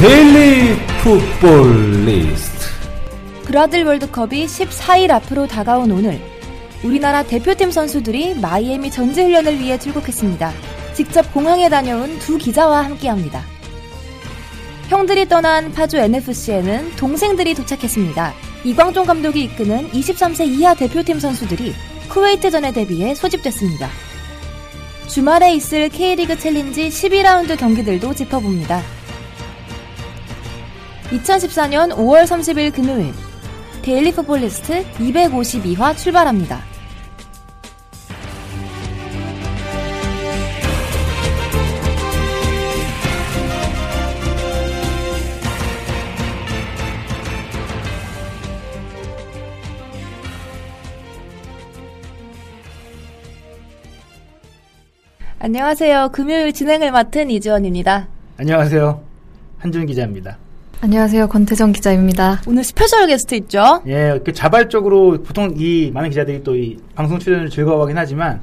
데일리 풋볼리스트 브라질 월드컵이 14일 앞으로 다가온 오늘 우리나라 대표팀 선수들이 마이애미 전지훈련을 위해 출국했습니다. 직접 공항에 다녀온 두 기자와 함께합니다. 형들이 떠난 파주 NFC에는 동생들이 도착했습니다. 이광종 감독이 이끄는 23세 이하 대표팀 선수들이 쿠웨이트전에 대비해 소집됐습니다. 주말에 있을 K리그 챌린지 12라운드 경기들도 짚어봅니다. 2014년 5월 30일 금요일 데일리 풋볼리스트 252화 출발합니다. 안녕하세요. 금요일 진행을 맡은 이지원입니다. 안녕하세요 한준 기자입니다 안녕하세요. 권태정 기자입니다. 오늘 special guest 있죠? 예, 그 자발적으로 보통 이 많은 기자들이 또 이 방송 출연을 즐거워하긴 하지만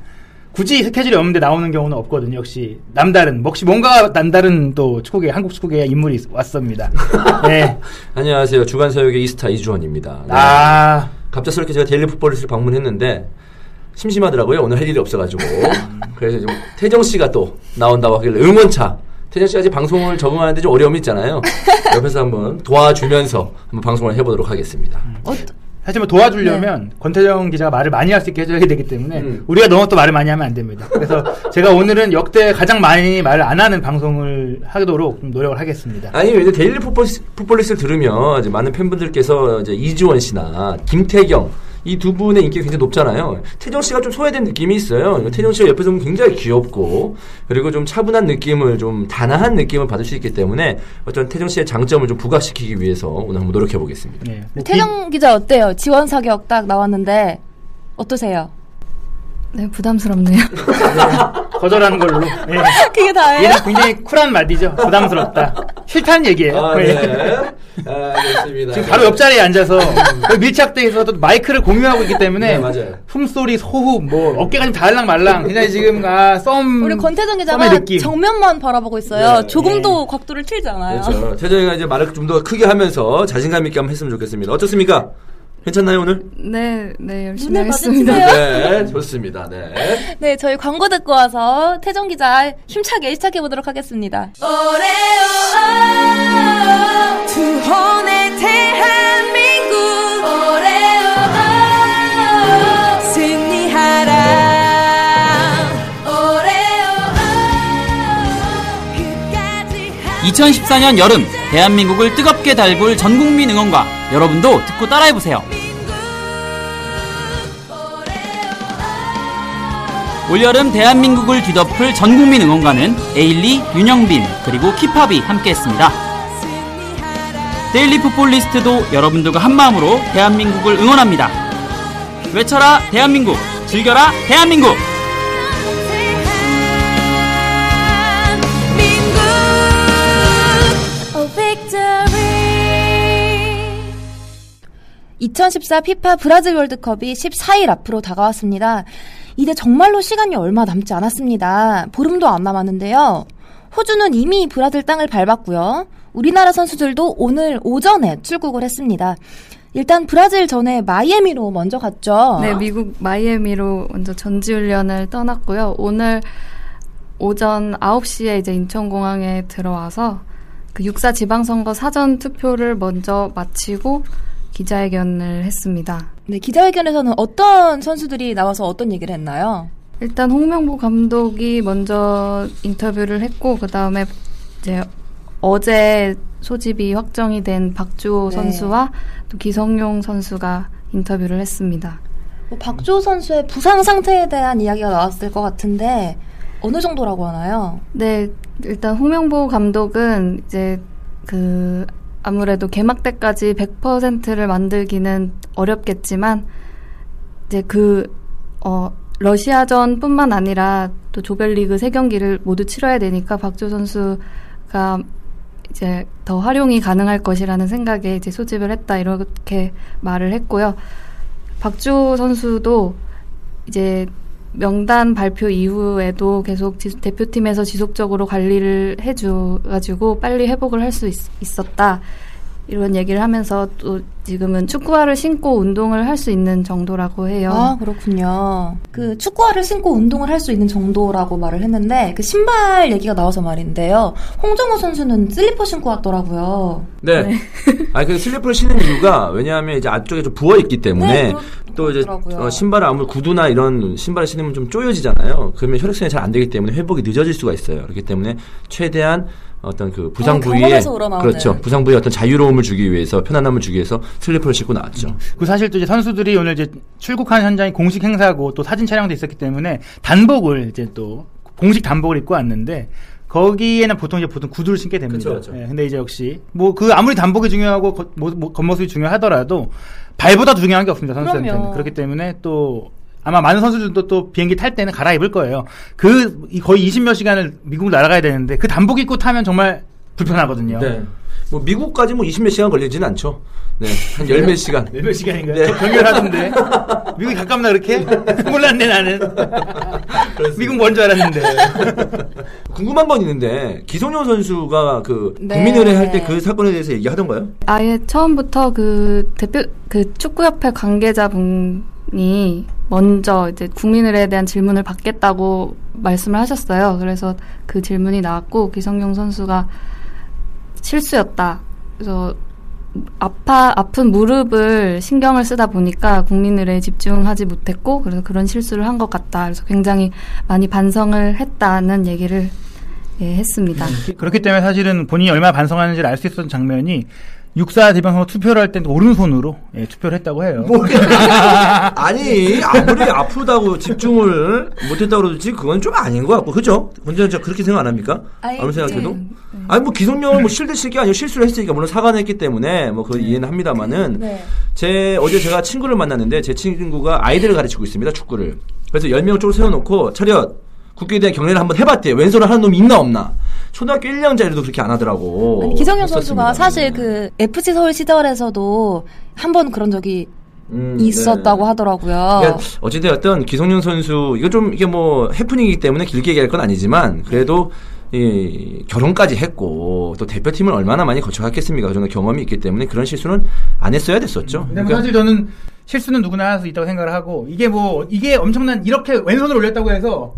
굳이 스케줄이 없는데 나오는 경우는 없거든요. 역시 남다른, 혹시 뭔가 남다른 또 축구계, 한국 축구계의 인물이 왔습니다. 네. 안녕하세요. 주간 사역의 이스타 이주원입니다. 네. 아, 갑작스럽게 제가 데일리 풋볼리스트를 방문했는데 심심하더라고요. 오늘 할 일이 없어가지고. 그래서 좀 태정 씨가 또 나온다고 하길래 응원차. 태정 씨가 방송을 적응하는데 좀 어려움이 있잖아요. 옆에서 한번 도와주면서 한번 방송을 해보도록 하겠습니다. 사실 뭐 도와주려면 권태정 기자가 말을 많이 할 수 있게 해줘야 되기 때문에 음. 우리가 너무 또 말을 많이 하면 안 됩니다. 그래서 제가 오늘은 역대 가장 많이 말을 안 하는 방송을 하도록 좀 노력을 하겠습니다. 아니 왜냐 데일리 풋볼, 풋볼리스를 들으면 이제 많은 팬분들께서 이제 이주원 씨나 김태경 이 두 분의 인기가 굉장히 높잖아요. 태정 씨가 좀 소외된 느낌이 있어요. 태정 씨가 옆에서 보면 굉장히 귀엽고 그리고 좀 차분한 느낌을 좀 단아한 느낌을 받을 수 있기 때문에 어떤 태정 씨의 장점을 좀 부각시키기 위해서 오늘 한번 노력해 보겠습니다. 네. 뭐 태정 기자 어때요? 지원 사격 딱 나왔는데 어떠세요? 네, 부담스럽네요. 비- 거절하는 걸로. 네. 그게 다예요? 얘는 굉장히 쿨한 말이죠. 부담스럽다. 싫다는 얘기예요. 아, 네. 네. 아, 좋습니다. 지금 바로 옆자리에 앉아서 거의 밀착돼서 또 마이크를 공유하고 있기 때문에 네, 맞아요. 숨소리, 소흡, 뭐 어깨가 좀 달랑 말랑 굉장히 지금 아, 썸 우리 권태정 기자가. 정면만 바라보고 있어요. 네. 조금도 각도를 틀지 않아요. 그렇죠. 태정이가 이제 말을 좀 더 크게 하면서 자신감 있게 한번 했으면 좋겠습니다. 어떻습니까? 괜찮나요 오늘? 네, 네, 열심히 하겠습니다. 네, 좋습니다. 네. 네, 저희 광고 듣고 와서 태정 기자 힘차게 시작해 보도록 하겠습니다. 오레오 투혼의 대한민국 오레오 승리하라 오레오 끝까지 2014년 여름 대한민국을 뜨겁게 달굴 전국민 응원가 여러분도 듣고 따라해보세요. 올여름 대한민국을 뒤덮을 전국민 응원가는 에일리, 윤영빈, 그리고 키팝이 함께했습니다. 데일리 풋볼리스트도 여러분들과 한마음으로 대한민국을 응원합니다. 외쳐라 대한민국, 즐겨라 대한민국! 2014 피파 브라질 월드컵이 14일 앞으로 다가왔습니다. 이제 정말로 시간이 얼마 남지 않았습니다. 보름도 안 남았는데요. 호주는 이미 브라질 땅을 밟았고요. 우리나라 선수들도 오늘 오전에 출국을 했습니다. 일단 브라질 전에 마이애미로 먼저 갔죠. 네, 미국 마이애미로 먼저 전지훈련을 떠났고요. 오늘 오전 9시에 이제 인천공항에 들어와서 그 육사 지방선거 사전 투표를 먼저 마치고 기자회견을 했습니다. 네, 기자회견에서는 어떤 선수들이 나와서 어떤 얘기를 했나요? 일단 홍명보 감독이 먼저 인터뷰를 했고 그 다음에 이제 어제 소집이 확정이 된 박주호 네. 선수와 또 기성용 선수가 인터뷰를 했습니다. 뭐 박주호 선수의 부상 상태에 대한 이야기가 나왔을 것 같은데 어느 정도라고 하나요? 네, 일단 홍명보 감독은 이제 그 아무래도 개막 때까지 100%를 만들기는 어렵겠지만 이제 그 어, 러시아전뿐만 아니라 또 조별리그 세 경기를 모두 치러야 되니까 박주 선수가 이제 더 활용이 가능할 것이라는 생각에 이제 소집을 했다 이렇게 말을 했고요. 박주 선수도 이제 명단 발표 이후에도 계속 지- 대표팀에서 지속적으로 관리를 해줘가지고 빨리 회복을 할 수 있었다. 이런 얘기를 하면서 또 지금은 축구화를 신고 운동을 할 수 있는 정도라고 해요. 아, 그렇군요. 그 축구화를 신고 운동을 할 수 있는 정도라고 말을 했는데 그 신발 얘기가 나와서 말인데요. 홍정호 선수는 슬리퍼 신고 왔더라고요. 네. 아니 그 슬리퍼를 신는 이유가 왜냐하면 이제 앞쪽에 좀 부어 있기 때문에 네, 그렇- 또 이제. 어, 신발을 아무리 구두나 이런 신발을 신으면 좀 쪼여지잖아요. 그러면 혈액순환이 잘 안 되기 때문에 회복이 늦어질 수가 있어요. 그렇기 때문에 최대한 어떤 그 부상 어, 부위에. 그렇죠. 부상 부위에 어떤 자유로움을 주기 위해서 편안함을 주기 위해서 슬리퍼를 신고 나왔죠. 그 사실 또 이제 선수들이 오늘 이제 출국한 현장이 공식 행사고 또 사진 촬영도 있었기 때문에 단복을 이제 또 공식 단복을 입고 왔는데 거기에는 보통 이제 보통 구두를 신게 됩니다. 그쵸, 그쵸. 예, 근데 이제 역시 뭐 그 아무리 단복이 중요하고 겉- 뭐- 뭐 겉모습이 중요하더라도 발보다 중요한 게 없습니다. 선수한테는. 그렇기 때문에 또 아마 많은 선수들도 또 비행기 탈 때는 갈아입을 거예요. 그 이- 거의 20몇 시간을 미국을 날아가야 되는데 그 단복 입고 타면 정말 불편하거든요. 네. 뭐 미국까지 뭐 20몇 시간 걸리지는 않죠. 네. 한 열 몇 시간. 몇 시간인가요? 네. 저 병렬하던데. 미국이 가깝나 그렇게? 몰랐네 나는. 미국 먼 줄 알았는데. 궁금한 건 있는데 기성용 선수가 그 네. 국민의회 할때 그 사건에 대해서 얘기하던가요? 아예 처음부터 그 대표 그 축구협회 관계자분 이 먼저 이제 국민의례에 대한 질문을 받겠다고 말씀을 하셨어요. 그래서 그 질문이 나왔고 기성용 선수가 실수였다. 그래서 아파 아픈 무릎을 신경을 쓰다 보니까 국민의례에 집중하지 못했고 그래서 그런 실수를 한 것 같다. 그래서 굉장히 많이 반성을 했다는 얘기를 예, 했습니다. 그렇기 때문에 사실은 본인이 얼마나 반성하는지를 알 수 있었던 장면이 육사 대변선거 투표를 할 때도 오른손으로 예, 투표를 했다고 해요. 뭐, 아니 아무리 아프다고 집중을 못했다고 그러지 그건 좀 아닌 것 같고 그죠? 저 그렇게 생각 안 합니까? 아니, 아무 생각해도 네. 아니 뭐 기성용은 뭐 실드 실게 아니고 실수를 했으니까 물론 사과는 했기 때문에 뭐 그거 이해는 합니다만은 네. 제 어제 제가 친구를 만났는데 제 친구가 아이들을 가르치고 있습니다 축구를 그래서 10명 쪽으로 세워놓고 차렷 국기에 대한 경례를 한번 해봤대요 왼손을 하는 놈이 있나 없나 초등학교 1년짜리도 그렇게 안 하더라고 아니, 기성용. 선수가 사실 그 FC 서울 시절에서도 한 번 그런 적이 음, 있었다고 네. 하더라고요. 그러니까 어찌되었든 기성용 선수 이거 좀 이게 뭐 해프닝이기 때문에 길게 얘기할 건 아니지만 그래도 이 결혼까지 했고 또 대표팀을 얼마나 많이 거쳐갔겠습니까? 그 정도 경험이 있기 때문에 그런 실수는 안 했어야 됐었죠. 근데 뭐 사실 저는 실수는 누구나 할 수 있다고 생각을 하고 이게 뭐 이게 엄청난 이렇게 왼손을 올렸다고 해서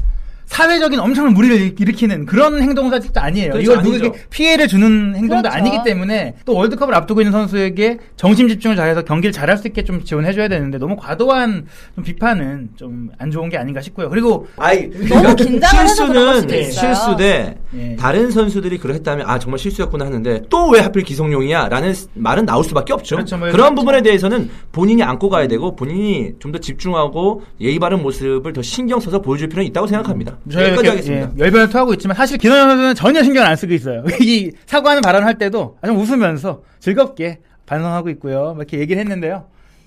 사회적인 엄청난 무리를 일으키는 그런 행동 사실도 아니에요. 그렇죠, 이걸 아니죠. 누구에게 피해를 주는 행동도 그렇죠. 아니기 때문에 또 월드컵을 앞두고 있는 선수에게 정심 집중을 잘해서 경기를 잘할 수 있게 좀 지원해 줘야 되는데 너무 과도한 좀 비판은 좀 안 좋은 게 아닌가 싶고요. 그리고 아이, 너무 긴장을 해서 그런 걸 실수는 수도 있어요. 실수대 예. 다른 선수들이 그랬다면 아 정말 실수였구나 하는데 또 왜 하필 기성용이야라는 말은 나올 수밖에 없죠. 그렇죠. 뭐 그런 그렇죠. 부분에 대해서는 본인이 안고 가야 되고 본인이 좀 더 집중하고 예의 바른 모습을 더 신경 써서 보여줄 필요는 있다고 생각합니다. 저희 여기까지 이렇게, 하겠습니다. 예, 열변을 토하고 있지만 사실 기성용 선수는 전혀 신경 안 쓰고 있어요. 이 사과하는 발언할 때도 아주 웃으면서 즐겁게 반성하고 있고요. 뭐 이렇게 얘기를 했는데요.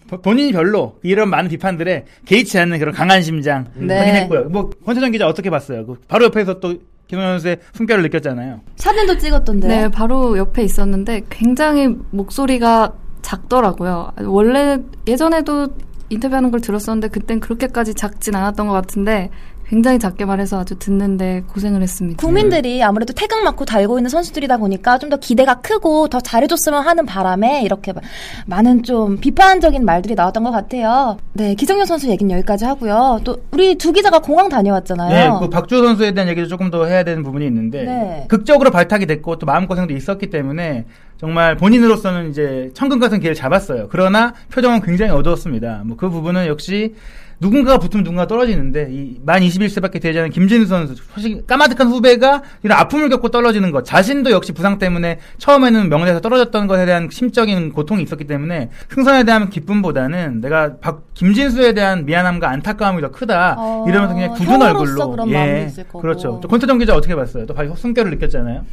보- 본인이 별로 이런 많은 비판들에 개의치 않는 그런 강한 심장 네. 확인했고요. 뭐 권태정 기자 어떻게 봤어요? 그 바로 옆에서 또 기성용 선수의 숨결을 느꼈잖아요. 사진도 찍었던데. 네, 바로 옆에 있었는데 굉장히 목소리가 작더라고요. 원래 예전에도 인터뷰하는 걸 들었었는데 그땐 그렇게까지 작진 않았던 것 같은데 굉장히 작게 말해서 아주 듣는데 고생을 했습니다. 국민들이 아무래도 태극 맞고 달고 있는 선수들이다 보니까 좀 더 기대가 크고 더 잘해줬으면 하는 바람에 이렇게 마- 많은 좀 비판적인 말들이 나왔던 것 같아요. 네, 기성용 선수 얘기는 여기까지 하고요. 또 우리 두 기자가 공항 다녀왔잖아요. 네, 그 박주호 선수에 대한 얘기도 조금 더 해야 되는 부분이 있는데 네. 극적으로 발탁이 됐고 또 마음고생도 있었기 때문에 정말 본인으로서는 이제 천금 같은 기회를 잡았어요. 그러나 표정은 굉장히 어두웠습니다. 뭐 그 부분은 역시 누군가가 붙으면 누군가 떨어지는데 이 만 21세밖에 되지 않은 김진수 선수 사실 까마득한 후배가 이런 아픔을 겪고 떨어지는 것 자신도 역시 부상 때문에 처음에는 명예에서 떨어졌던 것에 대한 심적인 고통이 있었기 때문에 승선에 대한 기쁨보다는 내가 박 김진수에 대한 미안함과 안타까움이 더 크다 어, 이러면서 그냥 굳은 얼굴로 그런 거고. 그렇죠. 권태정 기자 어떻게 봤어요? 또 바로 숨결을 느꼈잖아요.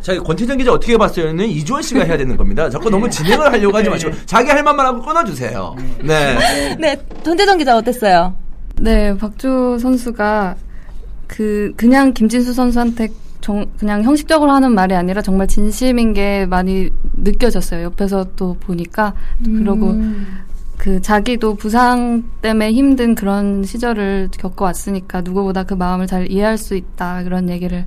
자기 권태정 기자 어떻게 봤어요는 이주원 씨가 해야 되는 겁니다. 자꾸 너무 진행을 하려고 하지 마시고 자기 할 말만 하고 끊어주세요. 네. 네, 돈재정 기자 어땠어요? 네, 박주 선수가 그 그냥 김진수 선수한테 정, 그냥 형식적으로 하는 말이 아니라 정말 진심인 게 많이 느껴졌어요. 옆에서 또 보니까 그리고 음. 그 자기도 부상 때문에 힘든 그런 시절을 겪어왔으니까 누구보다 그 마음을 잘 이해할 수 있다 그런 얘기를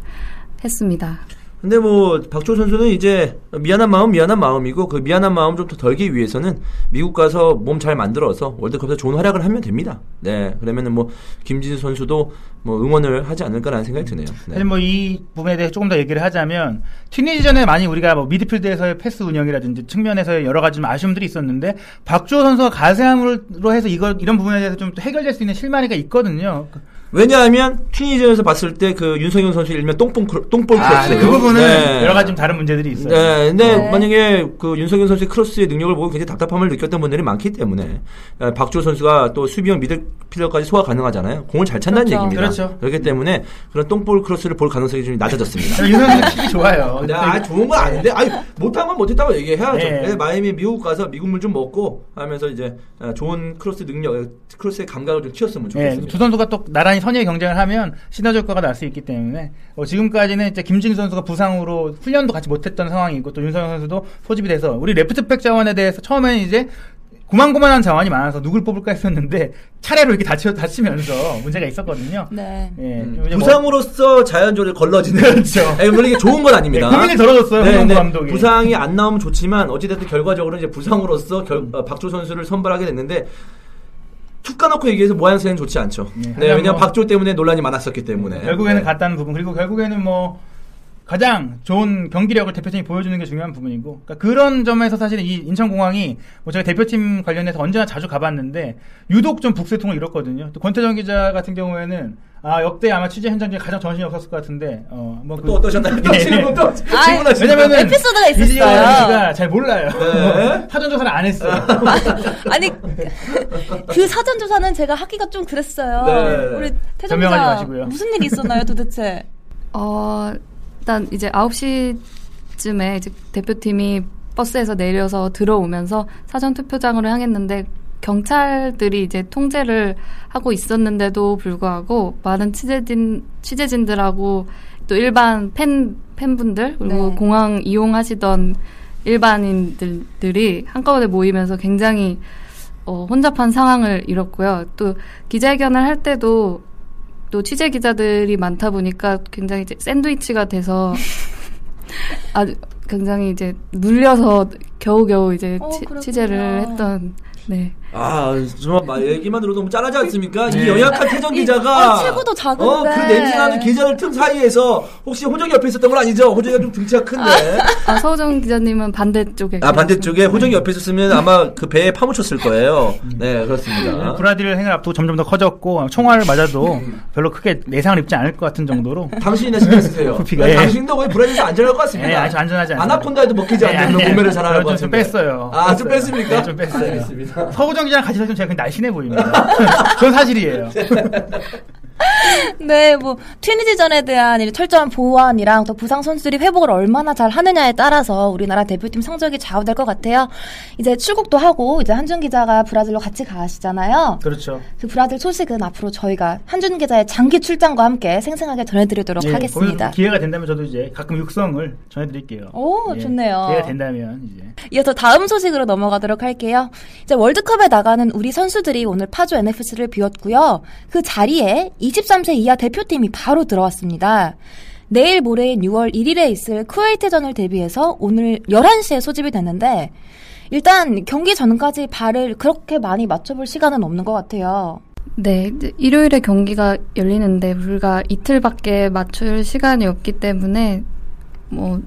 했습니다. 근데 뭐 박주호 선수는 이제 미안한 마음 미안한 마음이고 그 미안한 마음 좀 더 덜기 위해서는 미국 가서 몸 잘 만들어서 월드컵에서 좋은 활약을 하면 됩니다. 네, 그러면은 뭐 김진수 선수도 뭐 응원을 하지 않을까라는 생각이 드네요. 네. 사실 뭐 이 부분에 대해 조금 더 얘기를 하자면 튀니지전에 많이 우리가 뭐 미드필드에서의 패스 운영이라든지 측면에서의 여러 가지 좀 아쉬움들이 있었는데 박주호 선수가 가세함으로 해서 이걸 이런 부분에 대해서 좀 해결될 수 있는 실마리가 있거든요. 왜냐하면 튀니지에서 봤을 때 그 윤석영 선수 일명 똥볼 크로- 똥볼 아, 크로스예요. 그 부분은 네. 여러 가지 좀 다른 문제들이 있어요. 네, 근데 네. 만약에 그 윤석영 선수의 크로스의 능력을 보고 굉장히 답답함을 느꼈던 분들이 많기 때문에 에, 박주호 선수가 또 수비형 미들필더까지 소화 가능하잖아요. 공을 잘 찬다는 그렇죠. 얘기입니다. 그렇죠. 그렇기 때문에 그런 똥볼 크로스를 볼 가능성이 좀 낮아졌습니다. 윤석영 킥이 좋아요. 네, 아, 좋은 건 아닌데, 아니, 못한 건 못했다고 얘기해야죠. 네. 네, 마이애미 미국 가서 미국물 좀 먹고 하면서 이제 아, 좋은 크로스 능력, 크로스의 감각을 좀 키웠으면 예, 좋겠습니다. 두 선수가 또 나란히 선의의 경쟁을 하면 시너지 효과가 날 수 있기 때문에 어, 지금까지는 이제 김진수 선수가 부상으로 훈련도 같이 못했던 상황이고 또 윤성현 선수도 소집이 돼서 우리 레프트백 자원에 대해서 처음에는 이제 고만고만한 자원이 많아서 누굴 뽑을까 했었는데 차례로 이렇게 다치, 다치면서 문제가 있었거든요. 네. 예, 음, 뭐- 부상으로서 자연조를 걸러지는. 그렇죠. 예, 물론 이게 좋은 건 아닙니다. 네, 고민을 덜어줬어요, 네, 네, 감독이. 부상이 안 나오면 좋지만 어찌됐든 결과적으로 이제 부상으로서 결, 어, 박조 선수를 선발하게 됐는데 툭 까놓고 얘기해서 모양새는 좋지 않죠. 네, 네, 왜냐면 뭐- 박조 때문에 논란이 많았었기 때문에. 결국에는 네. 갔다는 부분 그리고 결국에는 뭐 가장 좋은 경기력을 대표팀이 보여주는 게 중요한 부분이고 그러니까 그런 점에서 사실 이 인천공항이 뭐 제가 대표팀 관련해서 언제나 자주 가봤는데 유독 좀 북새통을 잃었거든요. 또 권태정 기자 같은 경우에는 아 역대 아마 취재 현장 중에 가장 정신이 없었을 것 같은데 어뭐 또 어떠셨나요? 또 네. 질문 또 질문하시죠. 왜냐면은 에피소드가 있었어요. 잘 몰라요. 네. 사전 조사를 안 했어요. 아니 그 사전 조사는 제가 하기가 좀 그랬어요. 네. 우리 태정 기자. 무슨 일이 있었나요, 도대체? 어, 일단 이제 9시쯤에 이제 대표팀이 버스에서 내려서 들어오면서 사전 투표장으로 향했는데 경찰들이 이제 통제를 하고 있었는데도 불구하고 많은 취재진 취재진들하고 또 일반 팬 팬분들 그리고 네. 공항 이용하시던 일반인들이 한꺼번에 모이면서 굉장히 어, 혼잡한 상황을 이뤘고요. 또 기자회견을 할 때도 또 취재 기자들이 많다 보니까 굉장히 이제 샌드위치가 돼서 아주 굉장히 이제 눌려서 겨우겨우 이제 어, 취-. 취재를 했던 네. 아, 정말 말- 얘기만 들어도 너무 짠하지 않습니까? 네. 이 연약한 태정 이- 기자가. 아, 체구도 작은데. 어, 그 냄새나는 계좌들 틈 사이에서 혹시 호정이 옆에 있었던 건 아니죠? 호정이가 좀 등치가 큰데. 아, 서우정 기자님은 반대쪽에 아, 반대쪽에 호정이 옆에 있었으면 아마 그 배에 파묻혔을 거예요. 네, 그렇습니다. 브라질 행을 앞두고 점점 더 커졌고 총알을 맞아도 별로 크게 내상을 입지 않을 것 같은 정도로 당신이나 신경 쓰세요. 부피가, 네, 예. 당신도 거의 브라질에서 안전할 것 같습니다. 예, 아주 안전하지 않아요. 아나콘다에도 먹히지 네, 않는 아니에요. 몸매를 자랑할 것좀 같습니다. 뺐어요. 아, 좀 뺐습니까? 네, 좀 뺐어요. 알겠습니다. 서구정 기자랑 같이 있으면 제가 그냥 날씬해 보입니다. 그건 사실이에요. 네, 뭐 튀니지전에 대한 이 철저한 보완이랑 또 부상 선수들이 회복을 얼마나 잘 하느냐에 따라서 우리나라 대표팀 성적이 좌우될 것 같아요. 이제 출국도 하고 이제 한준 기자가 브라질로 같이 가시잖아요. 그렇죠. 그 브라질 소식은 앞으로 저희가 한준 기자의 장기 출장과 함께 생생하게 전해드리도록 네, 하겠습니다. 기회가 된다면 저도 이제 가끔 육성을 전해드릴게요. 오, 예, 좋네요. 기회가 된다면 이제. 이어서 다음 소식으로 넘어가도록 할게요. 이제 월드컵에 나가는 우리 선수들이 오늘 파주 NFC를 비웠고요. 그 자리에 23세 이하 대표팀이 바로 들어왔습니다. 내일 모레인 6월 1일에 있을 쿠웨이트전을 대비해서 오늘 11시에 소집이 됐는데 일단 경기 전까지 발을 그렇게 많이 맞춰볼 시간은 없는 것 같아요. 네, 일요일에 경기가 열리는데 불과 이틀밖에 맞출 시간이 없기 때문에 뭐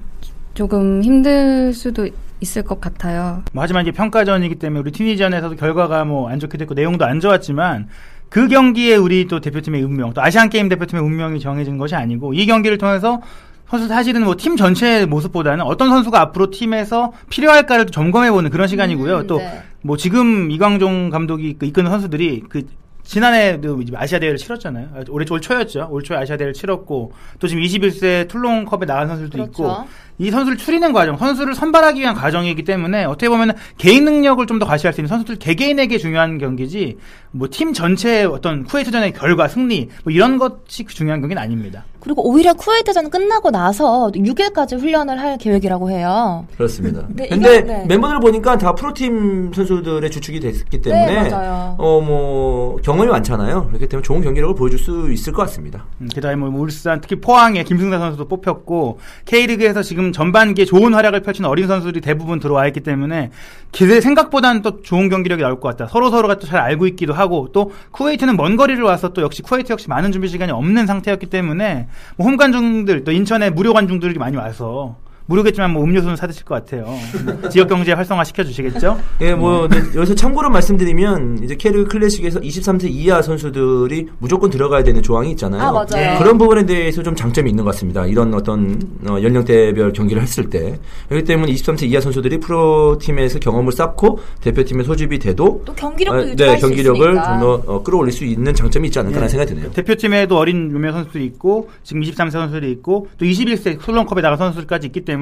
조금 힘들 수도 있을 것 같아요. 뭐 하지만 이제 평가전이기 때문에 우리 튀니전에서도 결과가 뭐 안 좋게 됐고 내용도 안 좋았지만 그 경기에 우리 또 대표팀의 운명, 또 아시안 게임 대표팀의 운명이 정해진 것이 아니고 이 경기를 통해서 선수 사실은 뭐 팀 전체의 모습보다는 어떤 선수가 앞으로 팀에서 필요할까를 점검해보는 그런 시간이고요. 음, 또 네. 뭐 지금 이광종 감독이 그 이끄는 선수들이 그 지난해도 아시아 대회를 치렀잖아요. 아, 올해 올 초였죠. 올 초에 아시아 대회를 치렀고 또 지금 21세 툴롱컵에 나간 선수들도 그렇죠. 있고 이 선수를 추리는 과정, 선수를 선발하기 위한 과정이기 때문에 어떻게 보면 개인 능력을 좀 더 과시할 수 있는 선수들 개개인에게 중요한 경기지 뭐 팀 전체의 어떤 쿠웨이트전의 결과, 승리 뭐 이런 것이 중요한 경기는 아닙니다. 그리고 오히려 쿠웨이트전 끝나고 나서 6일까지 훈련을 할 계획이라고 해요. 그렇습니다. 네, 근데 이거- 네. 멤버들 보니까 다 프로팀 선수들의 주축이 됐기 때문에 네, 맞아요. 어뭐 경험이 많잖아요. 그렇기 때문에 좋은 경기력을 보여줄 수 있을 것 같습니다. 음, 게다가 뭐 울산 특히 포항의 김승사 선수도 뽑혔고 K리그에서 지금 전반기에 좋은 활약을 펼친 어린 선수들이 대부분 들어와 있기 때문에 기대 생각보다는 또 좋은 경기력이 나올 것 같다. 서로 서로가 또 잘 알고 있기도 하고 또 쿠웨이트는 먼 거리를 와서 또 역시 쿠웨이트 역시 많은 준비 시간이 없는 상태였기 때문에 뭐 홈 관중들 또 인천에 무료 관중들이 많이 와서 무료겠지만 뭐 음료수는 사드실 것 같아요. 지역 경제 활성화 시켜 주시겠죠? 예, 뭐 네, 여기서 참고로 말씀드리면 이제 K리그 클래식에서 23세 이하 선수들이 무조건 들어가야 되는 조항이 있잖아요. 아, 맞아요. 네. 그런 부분에 대해서 좀 장점이 있는 것 같습니다. 이런 어떤 어, 연령대별 경기를 했을 때 그렇기 때문에 23세 이하 선수들이 프로 팀에서 경험을 쌓고 대표팀에 소집이 돼도 또 경기력도 어, 유지할 네, 수 경기력을. 좀 더 어, 끌어올릴 수 있는 장점이 있지 않을까라는 예. 생각이 드네요. 대표팀에도 어린 유명 선수들이 있고 지금 23세 선수들이 있고 또 21세 솔론컵에 나간 선수들까지 있기 때문에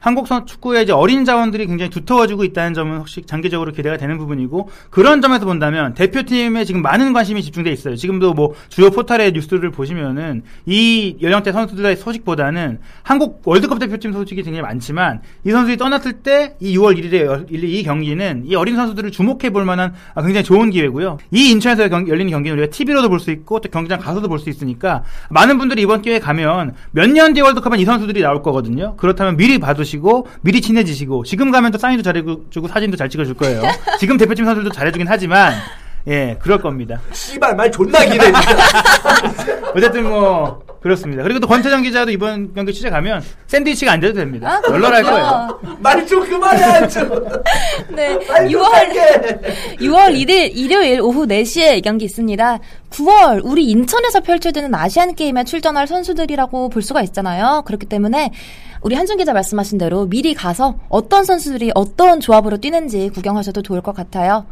한국 선 축구의 이제 어린 자원들이 굉장히 두터워지고 있다는 점은 혹시 장기적으로 기대가 되는 부분이고 그런 점에서 본다면 대표팀에 지금 많은 관심이 집중돼 있어요. 지금도 뭐 주요 포털의 뉴스를 보시면은 이 연령대 선수들의 소식보다는 한국 월드컵 대표팀 소식이 굉장히 많지만 이 선수들이 떠났을 때 이 6월 1일에 열- 이 경기는 이 어린 선수들을 주목해 볼 만한 아, 굉장히 좋은 기회고요. 이 인천에서 경- 열리는 경기는 우리가 TV로도 볼 수 있고 또 경기장 가서도 볼 수 있으니까 많은 분들이 이번 기회에 가면 몇 년 뒤에 월드컵은 이 선수들이 나올 거거든요. 그렇다면 미리 봐두시고 미리 친해지시고 지금 가면 또 사인도 잘해주고 사진도 잘 찍어줄 거예요. 지금 대표팀 선수들도 잘해주긴 하지만 예 그럴 겁니다. 씨발 말 존나 기대. 진짜. 어쨌든 뭐 그렇습니다. 그리고 또 권태정 기자도 이번 경기 취재 가면 샌드위치가 안 돼도 됩니다. 아, 널널할 그렇군요. 거예요. 말 좀 그만해. 좀. 네, 빨리 좀 6월 할게. 6월 1일 일요일 오후 4시에 경기 있습니다. 9월 우리 인천에서 펼쳐지는 아시안 게임에 출전할 선수들이라고 볼 수가 있잖아요. 그렇기 때문에 우리 한준 기자 말씀하신 대로 미리 가서 어떤 선수들이 어떤 조합으로 뛰는지 구경하셔도 좋을 것 같아요.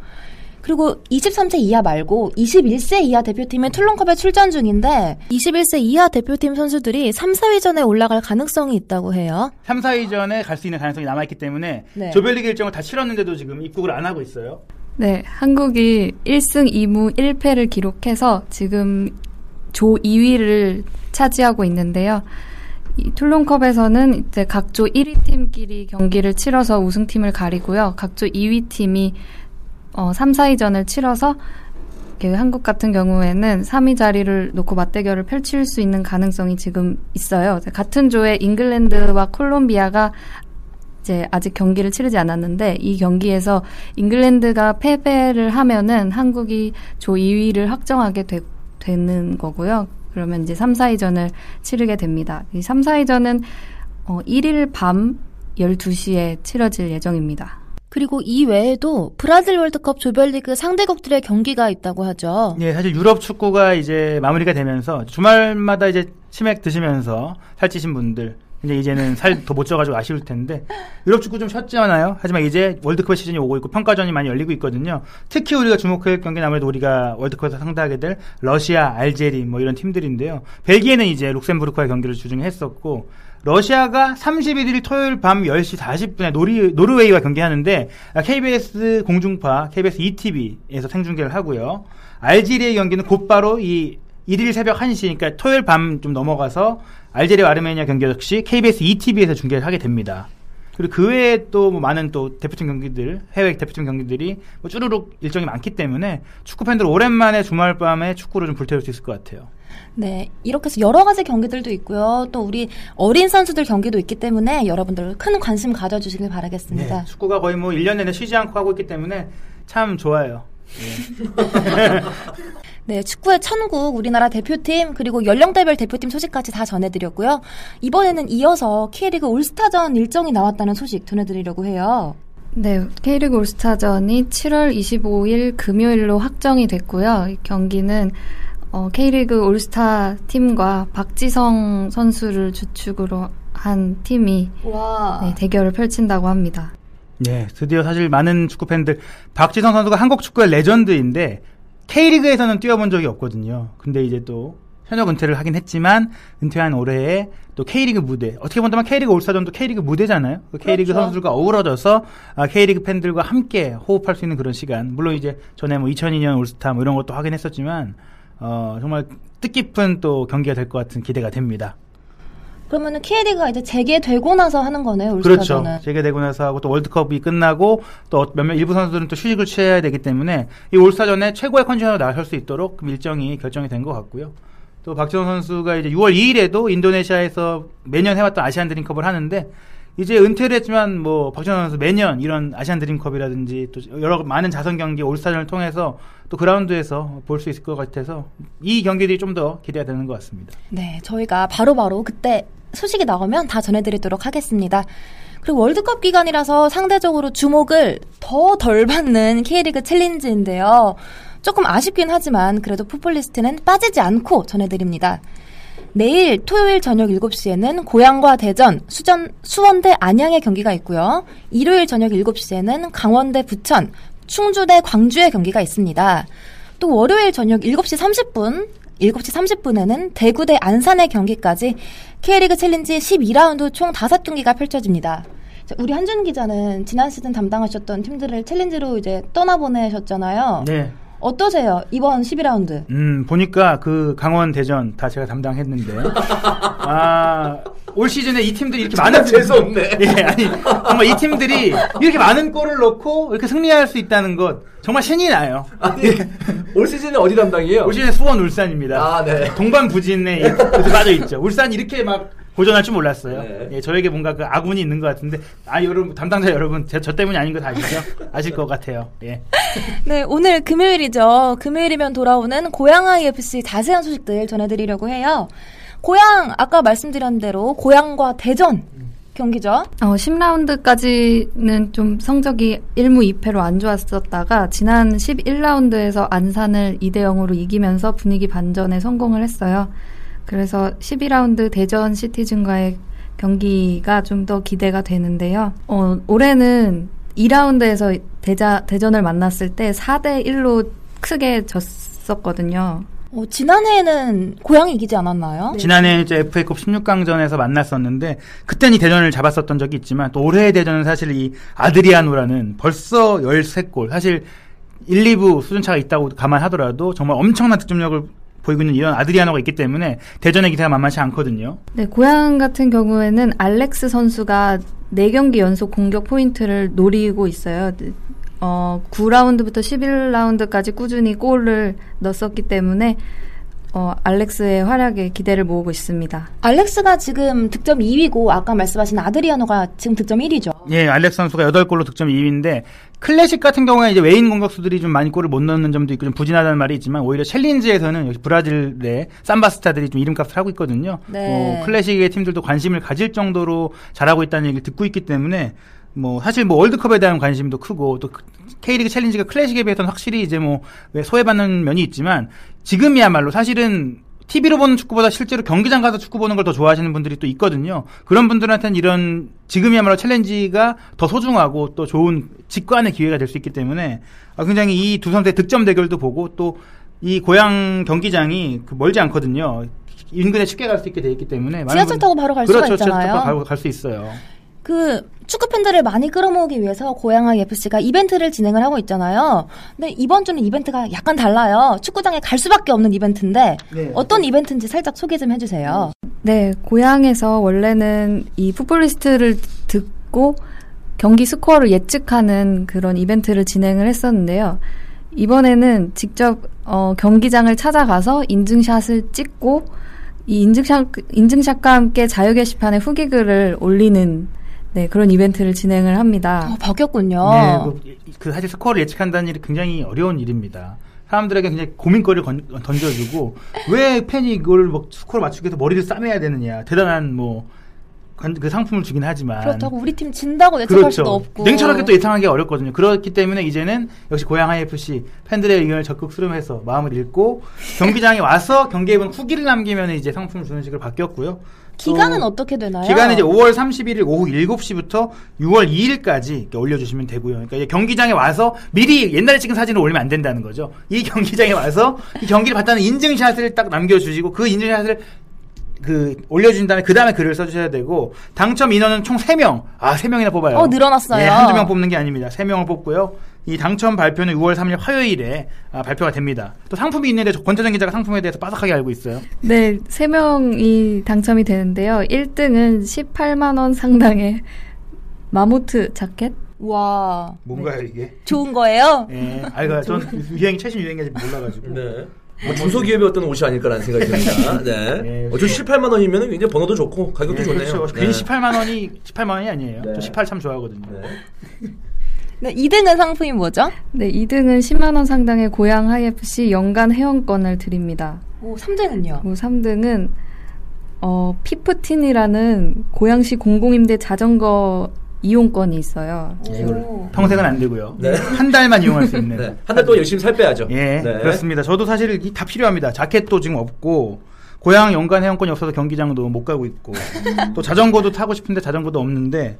그리고 23세 이하 말고 21세 이하 대표팀은 툴론컵에 출전 중인데 21세 이하 대표팀 선수들이 3, 4위전에 올라갈 가능성이 있다고 해요. 3, 4위전에 갈 수 있는 가능성이 남아있기 때문에 네. 조별리그 일정을 다 치렀는데도 지금 입국을 안 하고 있어요. 네, 한국이 1승 2무 1패를 기록해서 지금 조 2위를 차지하고 있는데요. 이 툴론컵에서는 이제 각조 1위 팀끼리 경기를 치러서 우승팀을 가리고요. 각조 2위 팀이 어, 3, 4위전을 치러서 한국 같은 경우에는 3위 자리를 놓고 맞대결을 펼칠 수 있는 가능성이 지금 있어요. 같은 조에 잉글랜드와 콜롬비아가 이제 아직 경기를 치르지 않았는데 이 경기에서 잉글랜드가 패배를 하면은 한국이 조 2위를 확정하게 되, 는 거고요. 그러면 이제 3, 4위전을 치르게 됩니다. 이 3, 4위전은 어, 1일 밤 12시에 치러질 예정입니다. 그리고 이 외에도 브라질 월드컵 조별리그 상대국들의 경기가 있다고 하죠. 예, 사실 유럽 축구가 이제 마무리가 되면서 주말마다 이제 치맥 드시면서 살찌신 분들 이제 이제는 살 더 못 쪄가지고 아쉬울 텐데 유럽 축구 좀 쉬었잖아요. 하지만 이제 월드컵 시즌이 오고 있고 평가전이 많이 열리고 있거든요. 특히 우리가 주목할 경기는 아무래도 우리가 월드컵에서 상대하게 될 러시아, 알제리 뭐 이런 팀들인데요. 벨기에는 이제 룩셈부르크와의 경기를 주중에 했었고 러시아가 31일 토요일 밤 10시 40분에 노리, 노르웨이와 경기하는데 KBS 공중파, KBS ETV에서 생중계를 하고요. 알제리의 경기는 곧바로 이 1일 새벽 1시, 그러니까 토요일 밤 좀 넘어가서 알제리와 아르메니아 경기 역시 KBS ETV에서 중계를 하게 됩니다. 그리고 그 외에 또 뭐 많은 또 대표팀 경기들, 해외 대표팀 경기들이 뭐 쭈루룩 일정이 많기 때문에 축구 팬들 오랜만에 주말 밤에 축구를 좀 불태울 수 있을 것 같아요. 네, 이렇게 해서 여러 가지 경기들도 있고요. 또 우리 어린 선수들 경기도 있기 때문에 여러분들 큰 관심 가져주시길 바라겠습니다. 네, 축구가 거의 뭐 1년 내내 쉬지 않고 하고 있기 때문에 참 좋아요. 네, 축구의 천국 우리나라 대표팀 그리고 연령대별 대표팀 소식까지 다 전해드렸고요. 이번에는 이어서 K리그 올스타전 일정이 나왔다는 소식 전해드리려고 해요. 네, K리그 올스타전이 7월 25일 금요일로 확정이 됐고요. 이 경기는 어, K리그 올스타 팀과 박지성 선수를 주축으로 한 팀이 와. 네, 대결을 펼친다고 합니다. 네, 드디어 사실 많은 축구 팬들 박지성 선수가 한국 축구의 레전드인데 K리그에서는 뛰어본 적이 없거든요. 근데 이제 또 현역 은퇴를 하긴 했지만 은퇴한 올해에 또 K리그 무대 어떻게 본다면 K리그 올스타전도 K리그 무대잖아요. 그 K리그 그렇죠. 선수들과 어우러져서 아, K리그 팬들과 함께 호흡할 수 있는 그런 시간. 물론 이제 전에 뭐 2002년 올스타 뭐 이런 것도 하긴 했었지만 어, 정말 뜻깊은 또 경기가 될 것 같은 기대가 됩니다. 그러면은 K리그가 이제 재개되고 나서 하는 거네요, 그렇죠. 올스타전은. 재개되고 나서 하고 또 월드컵이 끝나고 또 몇몇 일부 선수들은 또 휴식을 취해야 되기 때문에 이 올스타전에 최고의 컨디션으로 나설 수 있도록 그 일정이 결정이 된 것 같고요. 또 박지원 선수가 이제 6월 2일에도 인도네시아에서 매년 해왔던 아시안 드림컵을 하는데 이제 은퇴를 했지만 뭐 박지원 선수 매년 이런 아시안 드림컵이라든지 또 여러 많은 자선 경기 올스타전을 통해서 또 그라운드에서 볼 수 있을 것 같아서 이 경기들이 좀 더 기대가 되는 것 같습니다. 네, 저희가 바로바로 그때 소식이 나오면 다 전해드리도록 하겠습니다. 그리고 월드컵 기간이라서 상대적으로 주목을 더 덜 받는 K리그 챌린지인데요. 조금 아쉽긴 하지만 그래도 풋볼리스트는 빠지지 않고 전해드립니다. 내일 토요일 저녁 7시에는 고양과 대전, 수전, 수원대 안양의 경기가 있고요. 일요일 저녁 7시에는 강원대 부천, 충주 대 광주의 경기가 있습니다. 또 월요일 저녁 7시 30분, 7시 30분에는 대구 대 안산의 경기까지 K리그 챌린지 12라운드 총 5경기가 펼쳐집니다. 자, 우리 한준 기자는 지난 시즌 담당하셨던 팀들을 챌린지로 이제 떠나보내셨잖아요. 네. 어떠세요? 이번 12라운드. 음, 보니까 그 강원 대전 다 제가 담당했는데. 아, 올 시즌에 이 팀들이 이렇게 많은. 재수 없네. 예, 아니, 정말 이 팀들이 이렇게 많은 골을 넣고 이렇게 승리할 수 있다는 것, 정말 신이 나요. 아니, 올 시즌에 어디 담당이에요? 올 시즌에 수원 울산입니다. 아, 네. 동반 부진에 이렇게 빠져 있죠. 울산이 이렇게 막 고전할 줄 몰랐어요. 네. 예, 저에게 뭔가 그 아군이 있는 것 같은데, 아, 여러분, 담당자 여러분, 제, 저 때문이 아닌 거 다 아시죠? 아실 것 같아요. 예. 네, 오늘 금요일이죠. 금요일이면 돌아오는 고양아이 FC 자세한 소식들 전해드리려고 해요. 고양, 아까 말씀드린 대로 고양과 대전 경기죠. 어, 10라운드까지는 좀 성적이 1무 2패로 안 좋았었다가 지난 11라운드에서 안산을 2대 0으로 이기면서 분위기 반전에 성공을 했어요. 그래서 12라운드 대전 시티즌과의 경기가 좀 더 기대가 되는데요. 어, 올해는 2라운드에서 대자, 대전을 만났을 때 4대 1로 크게 졌었거든요. 어, 지난해에는 고양이 이기지 않았나요? 지난해 이제 FA컵 16강전에서 만났었는데 그때는 이 대전을 잡았었던 적이 있지만 또 올해의 대전은 사실 이 아드리아노라는 벌써 13골 사실 1, 2부 수준차가 있다고 감안하더라도 정말 엄청난 득점력을 보이고 있는 이런 아드리아노가 있기 때문에 대전의 기세가 만만치 않거든요. 네, 고양 같은 경우에는 알렉스 선수가 4경기 연속 공격 포인트를 노리고 있어요. 어, 9라운드부터 11라운드까지 꾸준히 골을 넣었기 때문에 어, 알렉스의 활약에 기대를 모으고 있습니다. 알렉스가 지금 득점 2위고 아까 말씀하신 아드리아노가 지금 득점 1위죠. 예, 알렉스 선수가 8골로 득점 2위인데 클래식 같은 경우에 이제 외인 공격수들이 좀 많이 골을 못 넣는 점도 있고 좀 부진하다는 말이 있지만 오히려 챌린지에서는 역시 브라질의 삼바스타들이 좀 이름값을 하고 있거든요. 네. 뭐 클래식의 팀들도 관심을 가질 정도로 잘하고 있다는 얘기를 듣고 있기 때문에 뭐 사실 뭐 월드컵에 대한 관심도 크고 또 K리그 챌린지가 클래식에 비해서는 확실히 이제 뭐왜 소외받는 면이 있지만 지금이야말로 사실은 TV로 보는 축구보다 실제로 경기장 가서 축구 보는 걸 더 좋아하시는 분들이 또 있거든요. 그런 분들한테는 이런 지금이야말로 챌린지가 더 소중하고 또 좋은 직관의 기회가 될 수 있기 때문에 아, 굉장히 이 두 선수의 득점 대결도 보고 또 이 고향 경기장이 그 멀지 않거든요. 인근에 쉽게 갈 수 있게 돼 있기 때문에 지하철 분- 타고 바로 갈 그렇죠. 수가 지하철 있잖아요. 타고 갈수 있어요. 그 축구 팬들을 많이 끌어모으기 위해서 고양아이 FC가 이벤트를 진행을 하고 있잖아요. 근데 이번 주는 이벤트가 약간 달라요. 축구장에 갈 수밖에 없는 이벤트인데 네. 어떤 이벤트인지 살짝 소개 좀 해주세요. 네, 고향에서 원래는 이 풋볼리스트를 듣고 경기 스코어를 예측하는 그런 이벤트를 진행을 했었는데요. 이번에는 직접 어, 경기장을 찾아가서 인증샷을 찍고 이 인증샷 인증샷과 함께 자유 게시판에 후기 글을 올리는 네, 그런 이벤트를 진행을 합니다. 어, 바뀌었군요. 네, 그, 그 사실 스코어를 예측한다는 일이 굉장히 어려운 일입니다. 사람들에게 굉장히 고민거리를 건, 던져주고 왜 팬이 이걸 뭐 스코어를 맞추기 위해서 머리를 싸매야 되느냐 대단한 뭐 그 상품을 주긴 하지만 그렇다고 우리 팀 진다고 예측할 그렇죠. 수도 없고 냉철하게 또 예상하기 어렵거든요. 그렇기 때문에 이제는 역시 고양 IFC 팬들의 의견을 적극 수렴해서 마음을 읽고 경기장에 와서 경기에 본 후기를 남기면 이제 상품을 주는 식으로 바뀌었고요. 기간은 또 어떻게 되나요? 기간은 이제 5월 31일 오후 7시부터 6월 2일까지 이렇게 올려주시면 되고요. 그러니까 이제 경기장에 와서 미리 옛날에 찍은 사진을 올리면 안 된다는 거죠. 이 경기장에 와서 이 경기를 봤다는 인증샷을 딱 남겨주시고 그 인증샷을 그 올려준 다음에 그 다음에 글을 써주셔야 되고 당첨 인원은 총 3명. 아 3명이나 뽑아요. 어, 늘어났어요. 예, 한두 명 뽑는 게 아닙니다. 3명을 뽑고요. 이 당첨 발표는 6월 3일 화요일에 아, 발표가 됩니다. 또 상품이 있는데 저 권태정 기자가 상품에 대해서 빠삭하게 알고 있어요. 네, 세 명이 당첨이 되는데요. 1등은 18만 원 상당의 마모트 자켓. 와 뭔가요 이게? 좋은 거예요? 예, 아이가 전 유행 최신 유행인지 몰라가지고. 네. 뭐 중소기업의 어떤 옷이 아닐까라는 생각이 듭니다. 네. 네. 어차피 18만 원이면 굉장히 번호도 좋고 가격도 예, 좋네요. 그렇죠. 네. 괜히 18만 원이 18만 원이 아니에요. 네. 저 18 참 좋아하거든요. 네. 네, 2등은 상품이 뭐죠? 네, 2등은 10만 원 상당의 고양 하이FC 연간 회원권을 드립니다. 오, 3등은요? 그리고 3등은 어, 피프틴이라는 고양시 공공임대 자전거 이용권이 있어요. 오. 평생은 안 되고요. 네. 한 달만 이용할 수 있는. 네. 한달 동안 열심히 살 빼야죠. 예, 네. 그렇습니다. 저도 사실 이 다 필요합니다. 자켓도 지금 없고 고향 연간 회원권이 없어서 경기장도 못 가고 있고 또 자전거도 타고 싶은데 자전거도 없는데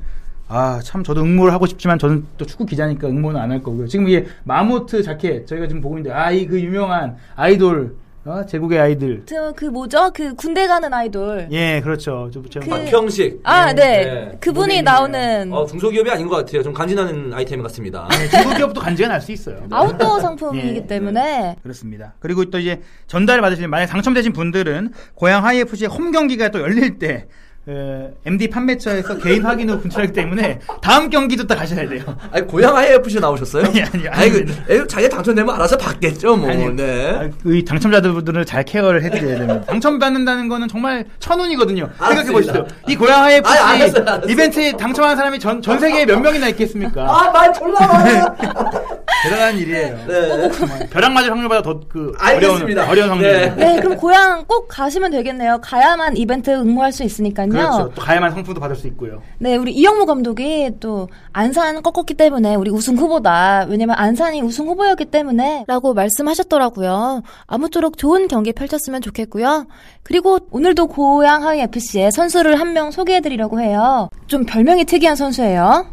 아 참 저도 응모를 하고 싶지만 저는 또 축구 기자니까 응모는 안 할 거고요. 지금 이게 마모트 자켓 저희가 지금 보고 있는데 아 이 그 유명한 아이돌 어? 제국의 아이들 저, 그 뭐죠? 그 군대 가는 아이돌. 예 그렇죠. 저, 저, 그- 박형식. 아, 네. 네. 그분이. 나오는 어, 중소기업이 아닌 것 같아요. 좀 간지나는 아이템 같습니다. 네, 중국 기업도 간지가 날 수 있어요. 아웃도어 상품이기 예. 때문에 그렇습니다. 그리고 또 이제 전달 받으실 만약 당첨되신 분들은 고양 하이FC의 홈 경기가 또 열릴 때 에, MD 판매처에서 개인 확인 후 불출하기 때문에 다음 경기도 또 가셔야 돼요. 아니 고양 하이FC 나오셨어요? 아니, 아니, 아니. 아니 그 자기 당첨되면 알아서 받겠죠, 뭐. 아니, 네. 아, 이 당첨자들을 잘 care를 해드려야 됩니다. 당첨받는다는 거는 정말 천운이거든요. 생각해 보시죠. 이 고양 하이FC 아니, 알았어요, 알았어요. 이벤트에 당첨한 사람이 전, 전 세계에 몇 명이나 있겠습니까? 아, 말 졸라 많아. 대단한 일이에요. 네. 정말 벼락 맞을 확률보다 더그 어려운. 어려운 확률. 네. 네, 그럼 고향 꼭 가시면 되겠네요. 가야만 이벤트 응모할 수 있으니까요. 그렇죠. 또 가야만 상품도 받을 수 있고요. 네, 우리 이영무 감독이 또 안산 꺾었기 때문에 우리 우승 후보다. 왜냐면 안산이 우승 후보였기 때문에 라고 말씀하셨더라고요. 아무쪼록 좋은 경기 펼쳤으면 좋겠고요. 그리고 오늘도 고양 하이 FC의 선수를 한 명 소개해 드리려고 해요. 좀 별명이 특이한 선수예요.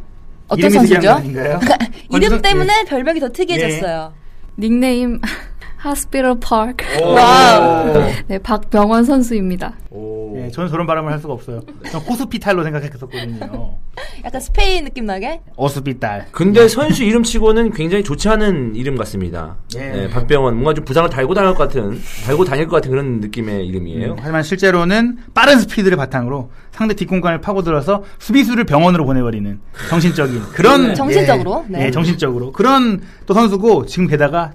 어떤 이름이 특이한 거 선수죠? 이름 때문에 별명이 더 특이해졌어요. 닉네임 Hospital Park. Wow. 네, 박병원 선수입니다. 오. 예, 저는 저런 발음을 할 수가 없어요. 전 hospital로 생각했었거든요. 약간 스페인 느낌 나게? hospital. 근데 선수 이름 치고는 굉장히 좋지 않은 이름 같습니다. 예. 네, 박병원 뭔가 좀 부상을 달고 다닐 것 같은, 달고 다닐 것 같은 그런 느낌의 이름이에요. 음, 하지만 실제로는 빠른 스피드를 바탕으로 상대 뒷공간을 파고들어서 수비수를 병원으로 보내버리는 정신적인 그런 네. 정신적으로? 예, 네. 예, 정신적으로 그런 또 선수고 지금 게다가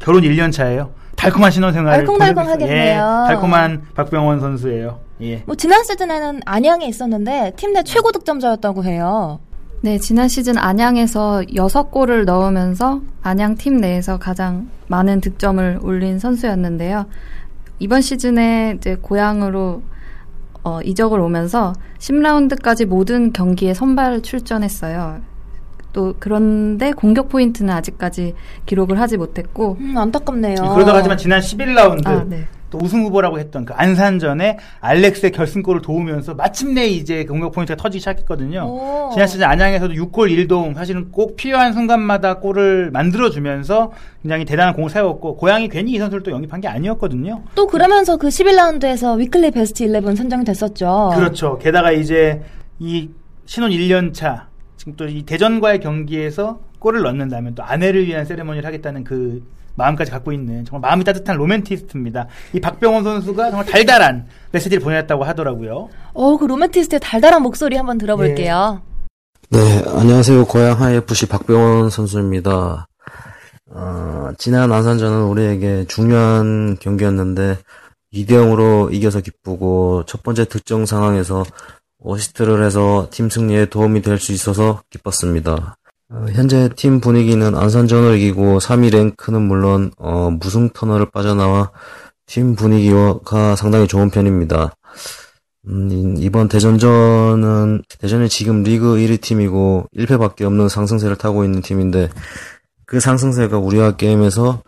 결혼 1년 차예요. 달콤한 신혼생활 알콩달콩하겠네요. 달콤한 박병원 선수예요. 예. 뭐 지난 시즌에는 안양에 있었는데 팀 내 최고 득점자였다고 해요. 네, 지난 시즌 안양에서 6골을 넣으면서 안양 팀 내에서 가장 많은 득점을 올린 선수였는데요. 이번 시즌에 이제 고향으로 어, 이적을 오면서 10라운드까지 모든 경기에 선발 출전했어요. 또 그런데 공격 포인트는 아직까지 기록을 하지 못했고 음, 안타깝네요. 그러다가 하지만 지난 11라운드 아, 네. 또 우승 후보라고 했던 그 안산전에 알렉스의 결승골을 도우면서 마침내 이제 그 공격 포인트가 터지기 시작했거든요. 오. 지난 시즌 안양에서도 6골 1도움 사실은 꼭 필요한 순간마다 골을 만들어주면서 굉장히 대단한 공을 세웠고 고양이 괜히 이 선수를 또 영입한 게 아니었거든요. 또 그러면서 그 11라운드에서 weekly best 11 선정이 됐었죠. 그렇죠. 게다가 이제 이 신혼 1년 차 지금 또 이 대전과의 경기에서 골을 넣는다면 또 아내를 위한 세레머니를 하겠다는 그 마음까지 갖고 있는 정말 마음이 따뜻한 로맨티스트입니다. 이 박병원 선수가 정말 달달한 메시지를 보냈다고 하더라고요. 어, 그 로맨티스트의 달달한 목소리 한번 들어볼게요. 네, 안녕하세요. 고양 하이FC 박병원 선수입니다. 어, 지난 안산전은 우리에게 중요한 경기였는데 2대 0으로 이겨서 기쁘고 첫 번째 득점 상황에서 어시스트를 해서 팀 승리에 도움이 될 수 있어서 기뻤습니다. 어, 현재 팀 분위기는 안산전을 이기고 3위 랭크는 물론 어, 무승 터널을 빠져나와 팀 분위기가 상당히 좋은 편입니다. 음, 이번 대전전은 대전이 지금 리그 1위 팀이고 1패밖에 없는 상승세를 타고 있는 팀인데 그 상승세가 우리와 게임에서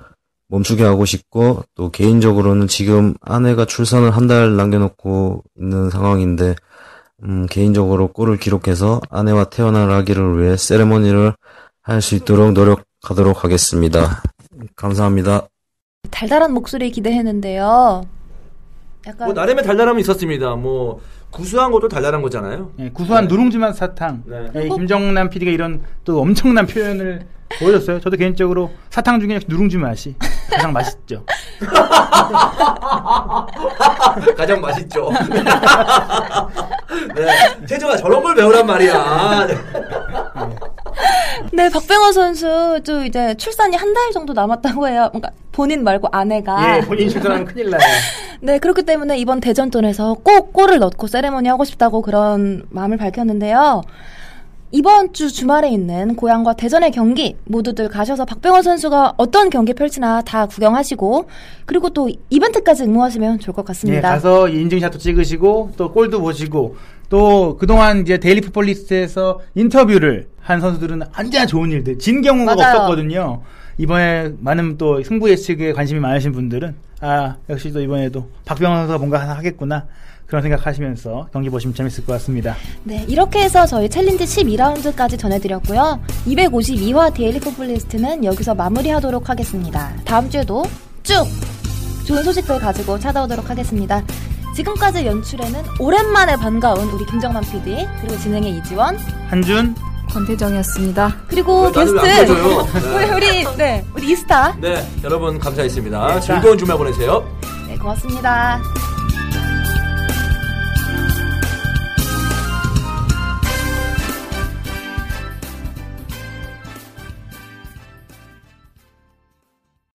멈추게 하고 싶고 또 개인적으로는 지금 아내가 출산을 한 달 남겨놓고 있는 상황인데 음, 개인적으로 골을 기록해서 아내와 태어날 아기를 위해 세레머니를 할 수 있도록 노력하도록 하겠습니다. 감사합니다. 달달한 목소리 기대했는데요. 약간 뭐 나름의 달달함이 있었습니다. 뭐 구수한 것도 달달한 거잖아요. 예, 구수한 누룽지맛 사탕. 네. 예, 김정남 PD가 이런 또 엄청난 표현을 보여줬어요. 저도 개인적으로 사탕 중에 역시 누룽지 맛이 가장 맛있죠. 가장 맛있죠. 네, 태조가 저런 걸 배우란 말이야. 네. 네, 박병호 선수 좀 이제 출산이 한 달 정도 남았다고 해요. 그러니까 본인 말고 아내가. 예, 본인 출산하면 큰일 나요. 네, 그렇기 때문에 이번 대전전에서 꼭 골을 넣고 세레모니 하고 싶다고 그런 마음을 밝혔는데요. 이번 주 주말에 있는 고양과 대전의 경기 모두들 가셔서 박병원 선수가 어떤 경기 펼치나 다 구경하시고 그리고 또 이벤트까지 응모하시면 좋을 것 예, 같습니다. 가서 인증샷도 찍으시고 또 골도 보시고 또 그동안 이제 데일리 풋볼리스트에서 인터뷰를 한 선수들은 언제나 좋은 일들 진 경우가 맞아요. 없었거든요. 이번에 많은 또 승부 예측에 관심이 많으신 분들은 아 역시 또 이번에도 박병원 선수가 뭔가 하나 하겠구나 그런 생각하시면서 경기 보시면 재밌을 것 같습니다. 네, 이렇게 해서 저희 챌린지 12라운드까지 전해드렸고요. 252화 데일리 풋볼리스트는 여기서 마무리하도록 하겠습니다. 다음 주에도 쭉 좋은 소식들 가지고 찾아오도록 하겠습니다. 지금까지 연출에는 오랜만에 반가운 우리 김정만 PD 그리고 진행의 이지원 한준 권태정이었습니다. 그리고 게스트? 우리 우리 네 우리 이스타 네, 여러분 감사했습니다. 네, 즐거운 주말 보내세요. 네 고맙습니다.